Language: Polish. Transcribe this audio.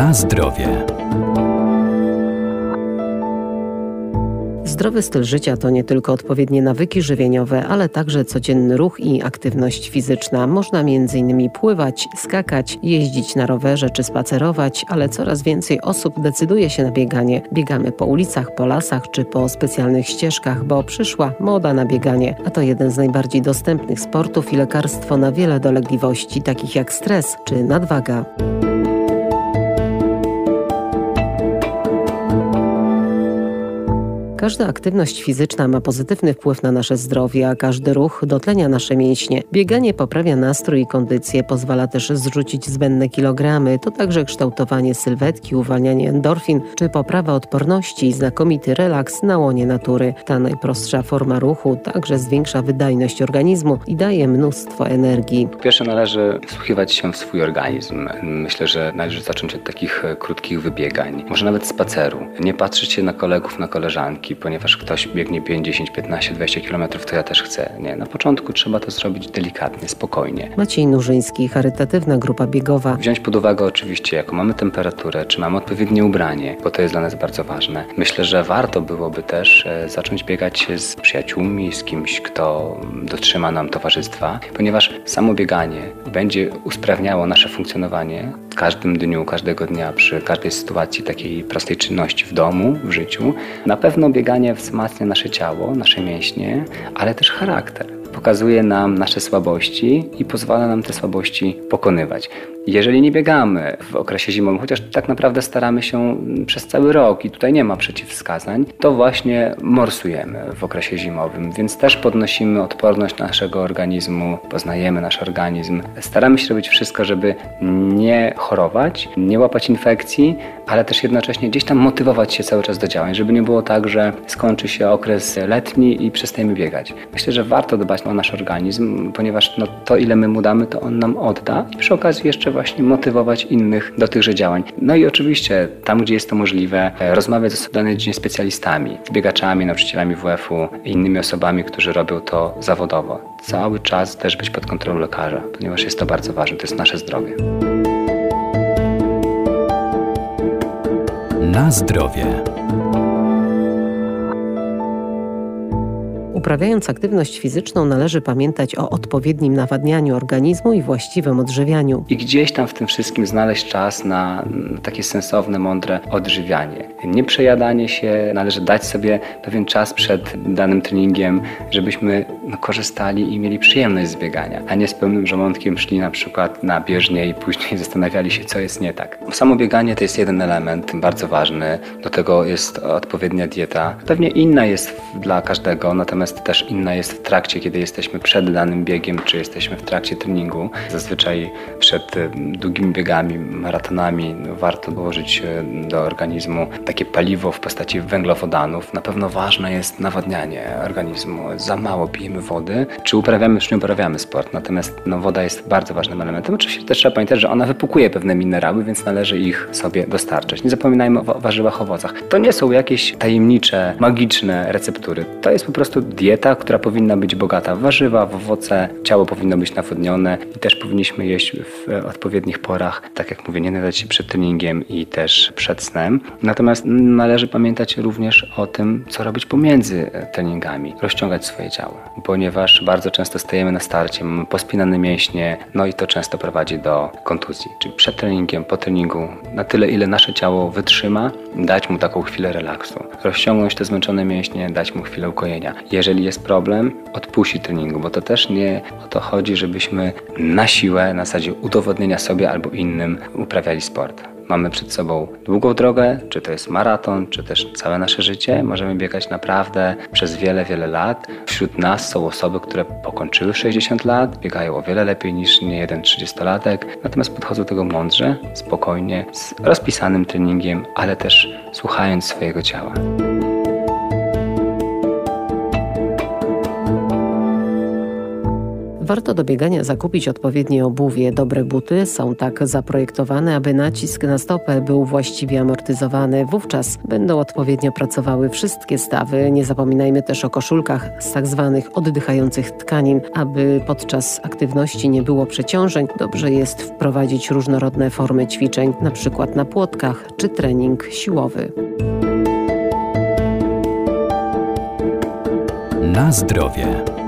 Na zdrowie. Zdrowy styl życia to nie tylko odpowiednie nawyki żywieniowe, ale także codzienny ruch i aktywność fizyczna. Można m.in. pływać, skakać, jeździć na rowerze czy spacerować, ale coraz więcej osób decyduje się na bieganie. Biegamy po ulicach, po lasach czy po specjalnych ścieżkach, bo przyszła moda na bieganie, a to jeden z najbardziej dostępnych sportów i lekarstwo na wiele dolegliwości, takich jak stres czy nadwaga. Każda aktywność fizyczna ma pozytywny wpływ na nasze zdrowie, a każdy ruch dotlenia nasze mięśnie. Bieganie poprawia nastrój i kondycję, pozwala też zrzucić zbędne kilogramy. To także kształtowanie sylwetki, uwalnianie endorfin czy poprawa odporności i znakomity relaks na łonie natury. Ta najprostsza forma ruchu także zwiększa wydajność organizmu i daje mnóstwo energii. Po pierwsze należy wsłuchiwać się w swój organizm. Myślę, że należy zacząć od takich krótkich wybiegań, może nawet spaceru. Nie patrzeć się na kolegów, na koleżanki ponieważ ktoś biegnie 5, 10, 15, 20 km, to ja też chcę. Nie, na początku trzeba to zrobić delikatnie, spokojnie. Maciej Nurzyński, charytatywna grupa biegowa. Wziąć pod uwagę oczywiście, jaką mamy temperaturę, czy mamy odpowiednie ubranie, bo to jest dla nas bardzo ważne. Myślę, że warto byłoby też e, zacząć biegać z przyjaciółmi, z kimś, kto dotrzyma nam towarzystwa, ponieważ samo bieganie będzie usprawniało nasze funkcjonowanie w każdym dniu, każdego dnia, przy każdej sytuacji takiej prostej czynności w domu, w życiu. Na pewno bieganie wzmacnia nasze ciało, nasze mięśnie, ale też charakter. Pokazuje nam nasze słabości i pozwala nam te słabości pokonywać. Jeżeli nie biegamy w okresie zimowym, chociaż tak naprawdę staramy się przez cały rok i tutaj nie ma przeciwwskazań, to właśnie morsujemy w okresie zimowym, więc też podnosimy odporność naszego organizmu, poznajemy nasz organizm. Staramy się robić wszystko, żeby nie chorować, nie łapać infekcji, ale też jednocześnie gdzieś tam motywować się cały czas do działań, żeby nie było tak, że skończy się okres letni i przestajemy biegać. Myślę, że warto dbać o nasz organizm, ponieważ no, to ile my mu damy, to on nam odda i przy okazji jeszcze właśnie motywować innych do tychże działań. No i oczywiście tam, gdzie jest to możliwe, e, rozmawiać z danej dziedzinie specjalistami, z biegaczami, nauczycielami WF-u innymi osobami, którzy robią to zawodowo. Cały czas też być pod kontrolą lekarza, ponieważ jest to bardzo ważne, to jest nasze zdrowie. Na zdrowie. Uprawiając aktywność fizyczną należy pamiętać o odpowiednim nawadnianiu organizmu i właściwym odżywianiu. I gdzieś tam w tym wszystkim znaleźć czas na takie sensowne, mądre odżywianie. Nie przejadanie się, należy dać sobie pewien czas przed danym treningiem, żebyśmy no, korzystali i mieli przyjemność z biegania, a nie z pełnym żołądkiem szli na przykład na bieżnię i później zastanawiali się, co jest nie tak. Samo bieganie to jest jeden element bardzo ważny, do tego jest odpowiednia dieta. Pewnie inna jest dla każdego, natomiast natomiast też inna jest w trakcie, kiedy jesteśmy przed danym biegiem, czy jesteśmy w trakcie treningu. Zazwyczaj przed e, długimi biegami, maratonami no, warto dołożyć e, do organizmu takie paliwo w postaci węglowodanów. Na pewno ważne jest nawadnianie organizmu. Za mało pijemy wody, czy uprawiamy, czy nie uprawiamy sport. Natomiast no, woda jest bardzo ważnym elementem. Oczywiście też trzeba pamiętać, że ona wypukuje pewne minerały, więc należy ich sobie dostarczać. Nie zapominajmy o warzywach, owocach. To nie są jakieś tajemnicze, magiczne receptury. To jest po prostu dieta, która powinna być bogata w warzywa, w owoce, ciało powinno być nawodnione i też powinniśmy jeść w odpowiednich porach, tak jak mówię, nie nadać się przed treningiem i też przed snem. Natomiast należy pamiętać również o tym, co robić pomiędzy treningami, rozciągać swoje ciało, ponieważ bardzo często stajemy na starcie, mamy pospinane mięśnie, no i to często prowadzi do kontuzji. Czyli przed treningiem, po treningu, na tyle ile nasze ciało wytrzyma, dać mu taką chwilę relaksu, rozciągnąć te zmęczone mięśnie, dać mu chwilę ukojenia. Jeżeli jest problem, odpuści treningu, bo to też nie o to chodzi, żebyśmy na siłę, na zasadzie udowodnienia sobie albo innym uprawiali sport. Mamy przed sobą długą drogę, czy to jest maraton, czy też całe nasze życie. Możemy biegać naprawdę przez wiele, wiele lat. Wśród nas są osoby, które pokończyły 60 lat, biegają o wiele lepiej niż nie jeden 30-latek, natomiast podchodzą do tego mądrze, spokojnie, z rozpisanym treningiem, ale też słuchając swojego ciała. Warto do biegania zakupić odpowiednie obuwie. Dobre buty są tak zaprojektowane, aby nacisk na stopę był właściwie amortyzowany. Wówczas będą odpowiednio pracowały wszystkie stawy. Nie zapominajmy też o koszulkach z tak zwanych oddychających tkanin. Aby podczas aktywności nie było przeciążeń, dobrze jest wprowadzić różnorodne formy ćwiczeń, na przykład na płotkach czy trening siłowy. Na zdrowie.